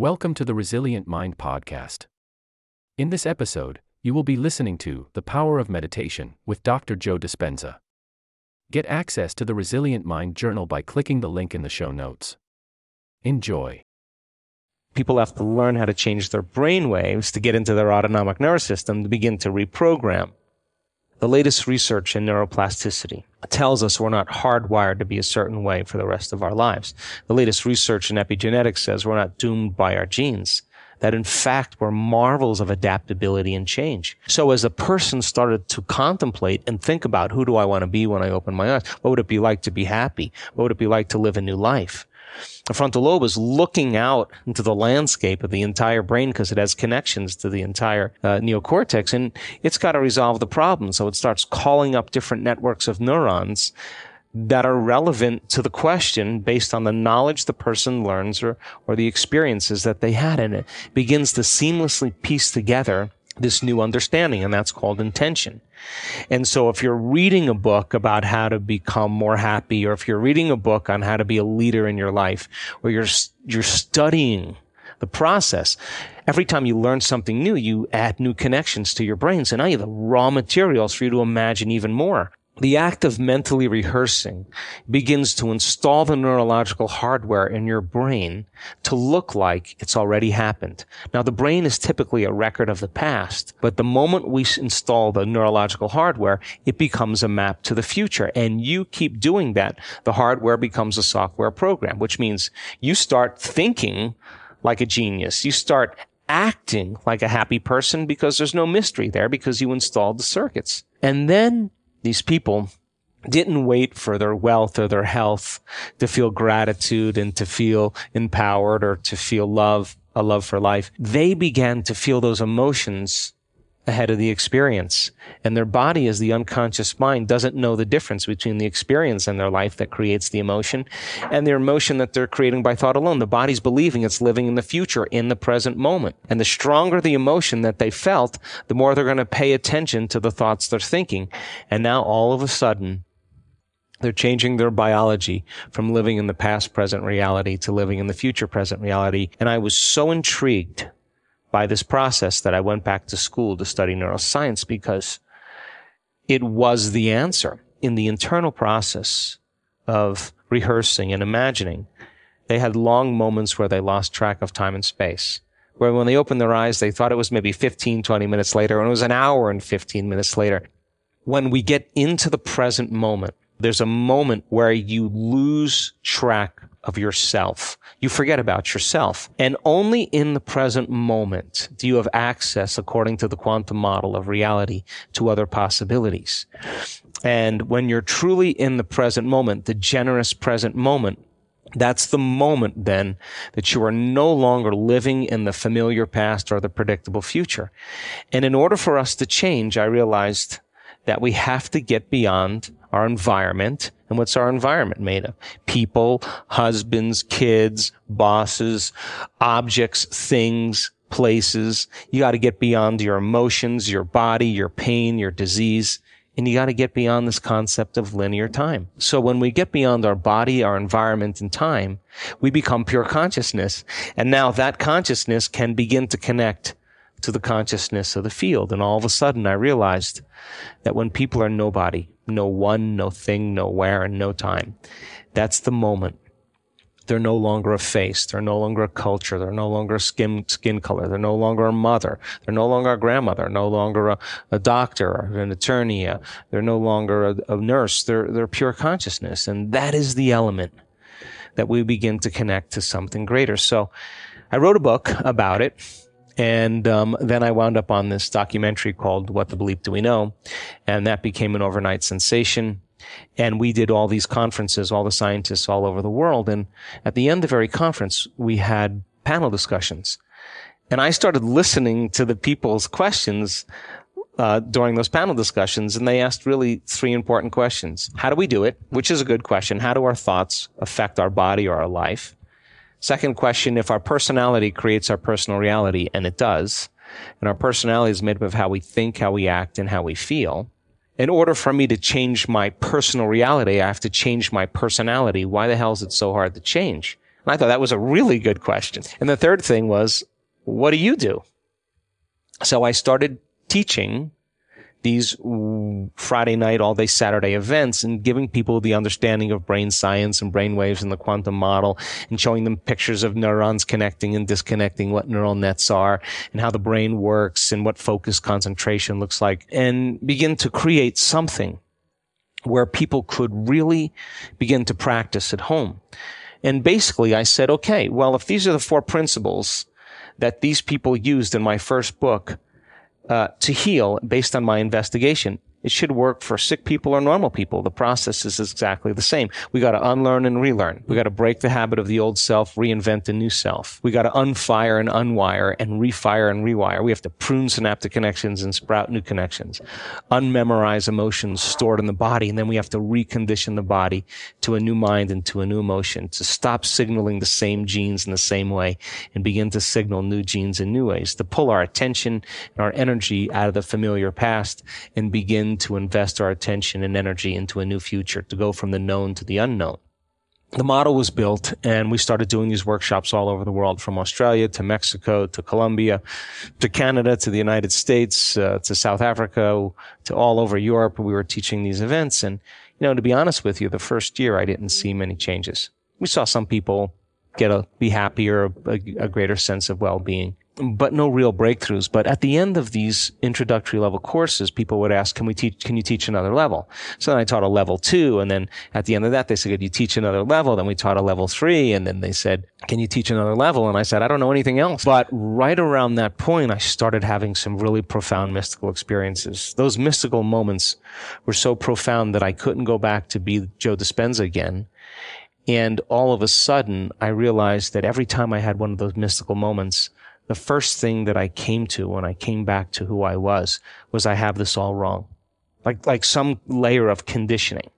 Welcome to the Resilient Mind Podcast. In this episode, you will be listening to The Power of Meditation with Dr. Joe Dispenza. Get access to the Resilient Mind Journal by clicking the link in the show notes. Enjoy. People have to learn how to change their brain waves to get into their autonomic nervous system to begin to reprogram. The latest research in neuroplasticity tells us we're not hardwired to be a certain way for the rest of our lives. The latest research in epigenetics says we're not doomed by our genes. That in fact we're marvels of adaptability and change. So as a person started to contemplate and think about who do I want to be when I open my eyes? What would it be like to be happy? What would it be like to live a new life? The frontal lobe is looking out into the landscape of the entire brain because it has connections to the entire uh, neocortex and it's got to resolve the problem. So it starts calling up different networks of neurons that are relevant to the question based on the knowledge the person learns or, or the experiences that they had. And it begins to seamlessly piece together this new understanding, and that's called intention. And so if you're reading a book about how to become more happy, or if you're reading a book on how to be a leader in your life, or you're, you're studying the process, every time you learn something new, you add new connections to your brain. So now you have the raw materials for you to imagine even more the act of mentally rehearsing begins to install the neurological hardware in your brain to look like it's already happened. Now, the brain is typically a record of the past, but the moment we install the neurological hardware, it becomes a map to the future. And you keep doing that, the hardware becomes a software program, which means you start thinking like a genius. You start acting like a happy person because there's no mystery there because you installed the circuits. And then these people didn't wait for their wealth or their health to feel gratitude and to feel empowered or to feel love, a love for life. They began to feel those emotions ahead of the experience. And their body, as the unconscious mind, doesn't know the difference between the experience in their life that creates the emotion and the emotion that they're creating by thought alone. The body's believing it's living in the future, in the present moment. And the stronger the emotion that they felt, the more they're going to pay attention to the thoughts they're thinking. And now all of a sudden, they're changing their biology from living in the past present reality to living in the future present reality. And I was so intrigued by this process that I went back to school to study neuroscience because it was the answer in the internal process of rehearsing and imagining. They had long moments where they lost track of time and space. Where when they opened their eyes, they thought it was maybe 15, 20 minutes later, and it was an hour and 15 minutes later. When we get into the present moment, there's a moment where you lose track of yourself. You forget about yourself. And only in the present moment do you have access, according to the quantum model of reality, to other possibilities. And when you're truly in the present moment, the generous present moment, that's the moment then that you are no longer living in the familiar past or the predictable future. And in order for us to change, I realized that we have to get beyond our environment. And what's our environment made of? People, husbands, kids, bosses, objects, things, places. You got to get beyond your emotions, your body, your pain, your disease. And you got to get beyond this concept of linear time. So when we get beyond our body, our environment and time, we become pure consciousness. And now that consciousness can begin to connect to the consciousness of the field. And all of a sudden I realized that when people are nobody, no one, no thing, no where, and no time, that's the moment. They're no longer a face. They're no longer a culture. They're no longer a skin, skin color. They're no longer a mother. They're no longer a grandmother. No longer a, a doctor or an attorney. They're no longer a, a nurse. They're, they're pure consciousness. And that is the element that we begin to connect to something greater. So I wrote a book about it and um, then I wound up on this documentary called What the Bleep Do We Know? And that became an overnight sensation. And we did all these conferences, all the scientists all over the world. And at the end of every conference, we had panel discussions. And I started listening to the people's questions uh, during those panel discussions, and they asked really three important questions. How do we do it? Which is a good question. How do our thoughts affect our body or our life? Second question, if our personality creates our personal reality, and it does, and our personality is made up of how we think, how we act, and how we feel, in order for me to change my personal reality, I have to change my personality. Why the hell is it so hard to change? And I thought that was a really good question. And the third thing was, what do you do? So I started teaching these Friday night, all day Saturday events and giving people the understanding of brain science and brain waves and the quantum model and showing them pictures of neurons connecting and disconnecting, what neural nets are and how the brain works and what focus concentration looks like and begin to create something where people could really begin to practice at home. And basically I said, okay, well, if these are the four principles that these people used in my first book, uh, to heal based on my investigation. It should work for sick people or normal people. The process is exactly the same. We got to unlearn and relearn. We got to break the habit of the old self, reinvent a new self. We got to unfire and unwire and refire and rewire. We have to prune synaptic connections and sprout new connections. Unmemorize emotions stored in the body. And then we have to recondition the body to a new mind and to a new emotion to stop signaling the same genes in the same way and begin to signal new genes in new ways to pull our attention and our energy out of the familiar past and begin to invest our attention and energy into a new future, to go from the known to the unknown. The model was built and we started doing these workshops all over the world from Australia to Mexico to Colombia to Canada to the United States uh, to South Africa to all over Europe. We were teaching these events. And, you know, to be honest with you, the first year I didn't see many changes. We saw some people get a, be happier, a, a greater sense of well-being but no real breakthroughs. But at the end of these introductory level courses, people would ask, can we teach, can you teach another level? So then I taught a level two. And then at the end of that, they said, could you teach another level? Then we taught a level three. And then they said, can you teach another level? And I said, I don't know anything else. But right around that point, I started having some really profound mystical experiences. Those mystical moments were so profound that I couldn't go back to be Joe Dispenza again. And all of a sudden, I realized that every time I had one of those mystical moments, the first thing that I came to when I came back to who I was was I have this all wrong. Like, like some layer of conditioning.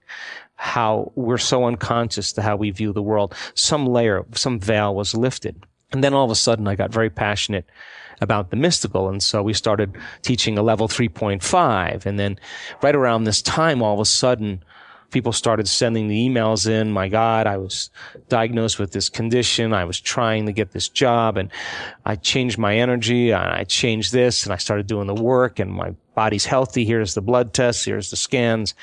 How we're so unconscious to how we view the world. Some layer, some veil was lifted. And then all of a sudden I got very passionate about the mystical. And so we started teaching a level 3.5. And then right around this time, all of a sudden, people started sending the emails in. My God, I was diagnosed with this condition. I was trying to get this job and I changed my energy and I changed this and I started doing the work and my body's healthy. Here's the blood tests. Here's the scans.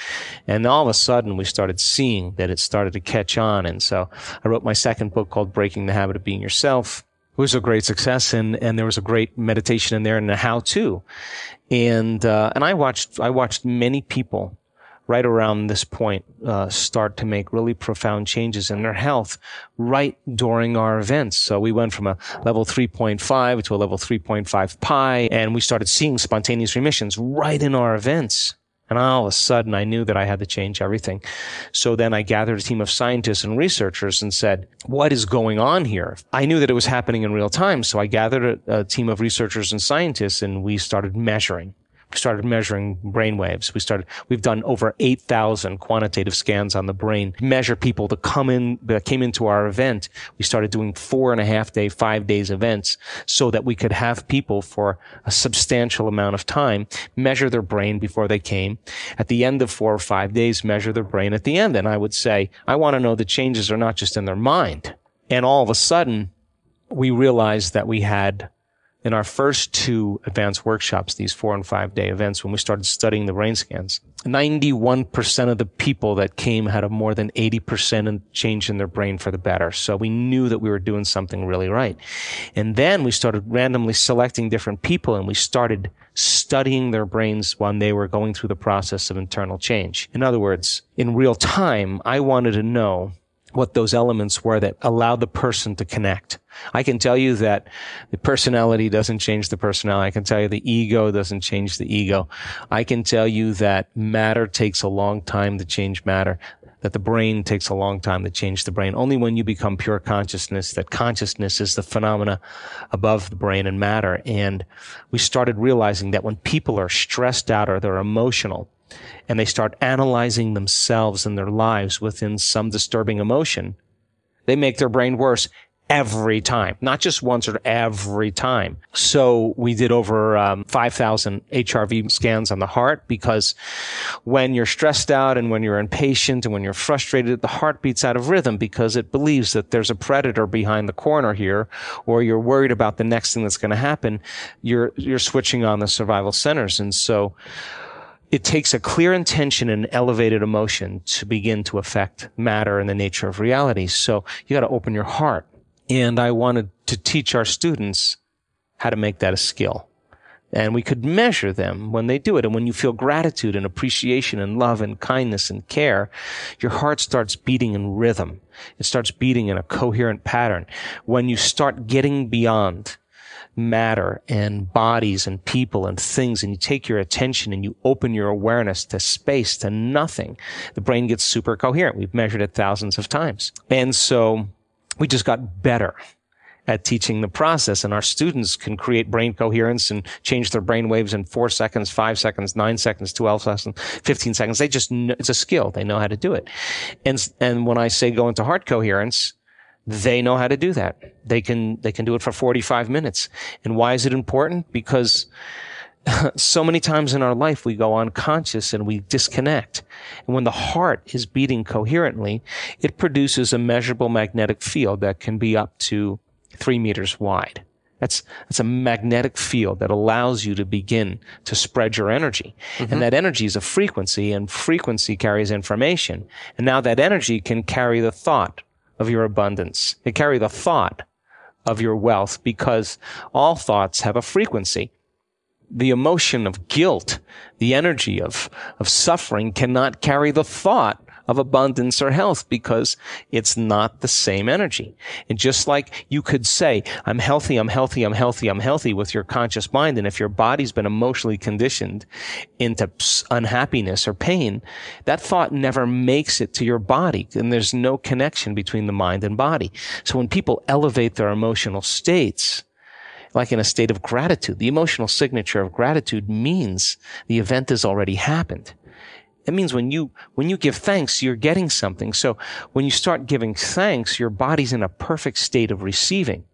And all of a sudden we started seeing that it started to catch on. And so I wrote my second book called Breaking the Habit of Being Yourself. It was a great success and, and there was a great meditation in there and a how to. And, uh, and I watched, I watched many people right around this point uh, start to make really profound changes in their health right during our events. So we went from a level 3.5 to a level 3.5 pi, and we started seeing spontaneous remissions right in our events. And all of a sudden, I knew that I had to change everything. So then I gathered a team of scientists and researchers and said, what is going on here? I knew that it was happening in real time. So I gathered a, a team of researchers and scientists and we started measuring started measuring brain waves. We started, we've done over 8,000 quantitative scans on the brain, measure people that come in, that came into our event. We started doing four and a half day, five days events so that we could have people for a substantial amount of time measure their brain before they came. At the end of four or five days, measure their brain at the end. And I would say, I want to know the changes are not just in their mind. And all of a sudden, we realized that we had in our first two advanced workshops, these four and five day events, when we started studying the brain scans, 91% of the people that came had a more than 80% change in their brain for the better. So we knew that we were doing something really right. And then we started randomly selecting different people and we started studying their brains when they were going through the process of internal change. In other words, in real time, I wanted to know what those elements were that allowed the person to connect. I can tell you that the personality doesn't change the personality. I can tell you the ego doesn't change the ego. I can tell you that matter takes a long time to change matter, that the brain takes a long time to change the brain. Only when you become pure consciousness, that consciousness is the phenomena above the brain and matter. And we started realizing that when people are stressed out or they're emotional, and they start analyzing themselves and their lives within some disturbing emotion, they make their brain worse every time, not just once or every time. So we did over um, 5,000 HRV scans on the heart because when you're stressed out and when you're impatient and when you're frustrated, the heart beats out of rhythm because it believes that there's a predator behind the corner here, or you're worried about the next thing that's going to happen. You're you're switching on the survival centers, and so it takes a clear intention and elevated emotion to begin to affect matter and the nature of reality. So you got to open your heart. And I wanted to teach our students how to make that a skill. And we could measure them when they do it. And when you feel gratitude and appreciation and love and kindness and care, your heart starts beating in rhythm. It starts beating in a coherent pattern. When you start getting beyond matter and bodies and people and things and you take your attention and you open your awareness to space, to nothing, the brain gets super coherent. We've measured it thousands of times. And so we just got better at teaching the process and our students can create brain coherence and change their brain waves in four seconds, five seconds, nine seconds, 12 seconds, 15 seconds. They just, know, it's a skill. They know how to do it. And, and when I say go into heart coherence, they know how to do that. They can, they can do it for 45 minutes. And why is it important? Because so many times in our life we go unconscious and we disconnect. And when the heart is beating coherently, it produces a measurable magnetic field that can be up to three meters wide. That's, that's a magnetic field that allows you to begin to spread your energy. Mm-hmm. And that energy is a frequency and frequency carries information. And now that energy can carry the thought of your abundance. It carry the thought of your wealth because all thoughts have a frequency the emotion of guilt, the energy of, of suffering cannot carry the thought of abundance or health because it's not the same energy. And just like you could say, I'm healthy, I'm healthy, I'm healthy, I'm healthy with your conscious mind. And if your body's been emotionally conditioned into unhappiness or pain, that thought never makes it to your body. And there's no connection between the mind and body. So when people elevate their emotional states, like in a state of gratitude. The emotional signature of gratitude means the event has already happened. It means when you, when you give thanks, you're getting something. So when you start giving thanks, your body's in a perfect state of receiving.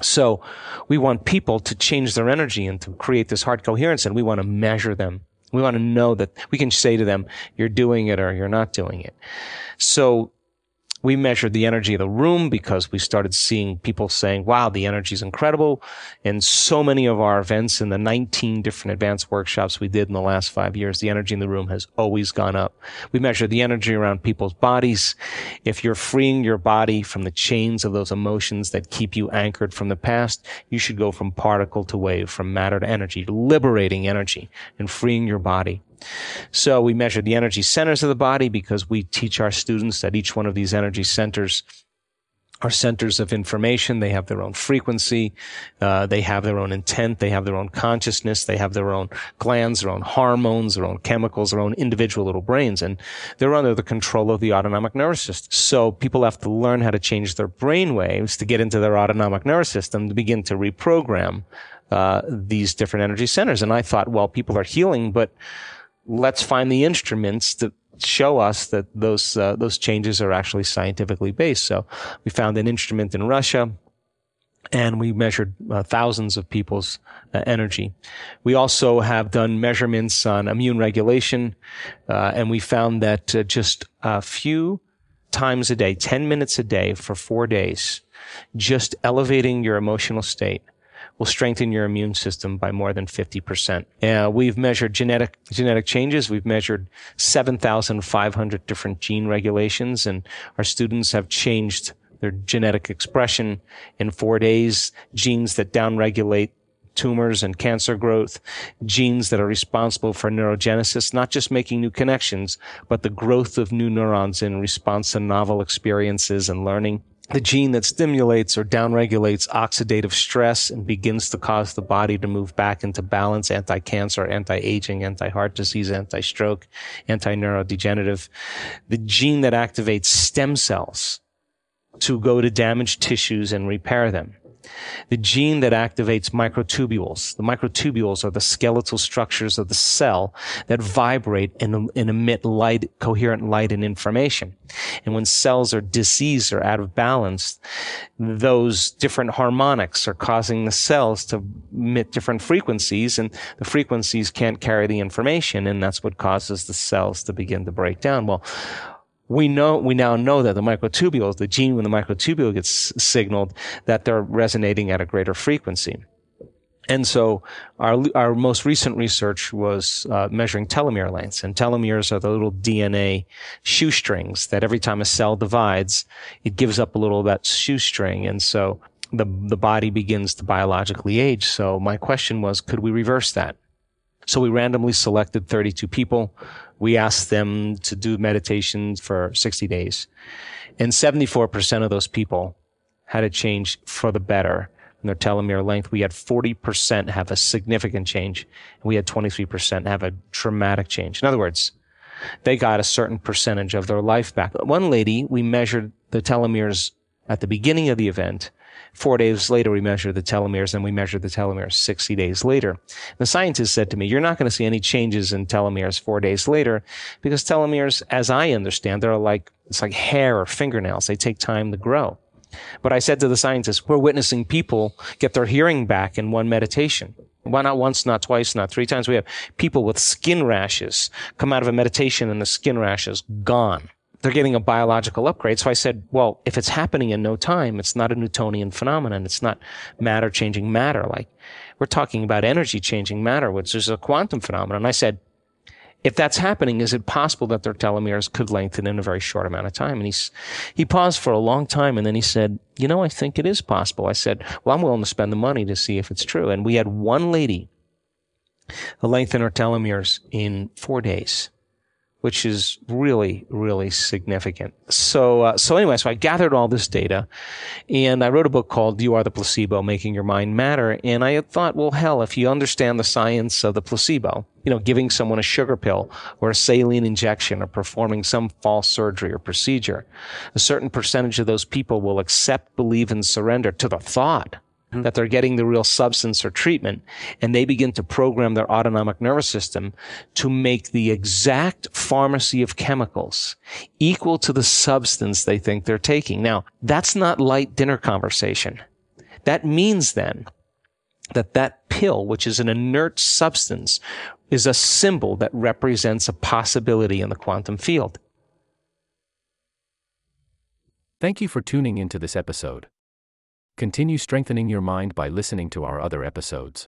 So we want people to change their energy and to create this heart coherence and we want to measure them. We want to know that we can say to them, you're doing it or you're not doing it. So we measured the energy of the room because we started seeing people saying, wow, the energy is incredible. And so many of our events in the 19 different advanced workshops we did in the last five years, the energy in the room has always gone up. We measured the energy around people's bodies. If you're freeing your body from the chains of those emotions that keep you anchored from the past, you should go from particle to wave, from matter to energy, liberating energy and freeing your body. So we measure the energy centers of the body because we teach our students that each one of these energy centers are centers of information. They have their own frequency. Uh, they have their own intent. They have their own consciousness. They have their own glands, their own hormones, their own chemicals, their own individual little brains. And they're under the control of the autonomic nervous system. So people have to learn how to change their brain waves to get into their autonomic nervous system to begin to reprogram uh, these different energy centers. And I thought, well, people are healing, but let's find the instruments that show us that those uh, those changes are actually scientifically based. So we found an instrument in Russia, and we measured uh, thousands of people's uh, energy. We also have done measurements on immune regulation, uh, and we found that uh, just a few times a day, ten minutes a day for four days, just elevating your emotional state will strengthen your immune system by more than 50%. Uh, we've measured genetic, genetic changes. We've measured 7,500 different gene regulations and our students have changed their genetic expression in four days, genes that downregulate tumors and cancer growth, genes that are responsible for neurogenesis, not just making new connections, but the growth of new neurons in response to novel experiences and learning the gene that stimulates or downregulates oxidative stress and begins to cause the body to move back into balance, anti-cancer, anti-aging, anti-heart disease, anti-stroke, anti-neurodegenerative. The gene that activates stem cells to go to damaged tissues and repair them. The gene that activates microtubules. The microtubules are the skeletal structures of the cell that vibrate and, and, emit light, coherent light and information. And when cells are diseased or out of balance, those different harmonics are causing the cells to emit different frequencies and the frequencies can't carry the information and that's what causes the cells to begin to break down. Well, we know we now know that the microtubules, the gene when the microtubule gets signaled, that they're resonating at a greater frequency. And so our, our most recent research was uh, measuring telomere lengths, and telomeres are the little DNA shoestrings that every time a cell divides, it gives up a little of that shoestring, and so the the body begins to biologically age. So my question was, could we reverse that? So we randomly selected 32 people we asked them to do meditation for 60 days. And 74% of those people had a change for the better in their telomere length. We had 40% have a significant change, and we had 23% have a dramatic change. In other words, they got a certain percentage of their life back. One lady, we measured the telomeres at the beginning of the event, Four days later, we measured the telomeres and we measured the telomeres 60 days later. The scientist said to me, you're not going to see any changes in telomeres four days later because telomeres, as I understand, they're like, it's like hair or fingernails. They take time to grow. But I said to the scientist, we're witnessing people get their hearing back in one meditation. Why not once, not twice, not three times? We have people with skin rashes come out of a meditation and the skin rash is gone they're getting a biological upgrade. So I said, well, if it's happening in no time, it's not a Newtonian phenomenon. It's not matter changing matter. Like we're talking about energy changing matter, which is a quantum phenomenon. I said, if that's happening, is it possible that their telomeres could lengthen in a very short amount of time? And he's, he paused for a long time and then he said, you know, I think it is possible. I said, well, I'm willing to spend the money to see if it's true. And we had one lady lengthen her telomeres in four days which is really, really significant. So, uh, so anyway, so I gathered all this data and I wrote a book called You Are the Placebo, Making Your Mind Matter. And I had thought, well, hell, if you understand the science of the placebo, you know, giving someone a sugar pill or a saline injection or performing some false surgery or procedure, a certain percentage of those people will accept, believe, and surrender to the thought Mm-hmm. that they're getting the real substance or treatment, and they begin to program their autonomic nervous system to make the exact pharmacy of chemicals equal to the substance they think they're taking. Now, that's not light dinner conversation. That means then that that pill, which is an inert substance, is a symbol that represents a possibility in the quantum field. Thank you for tuning into this episode. Continue strengthening your mind by listening to our other episodes.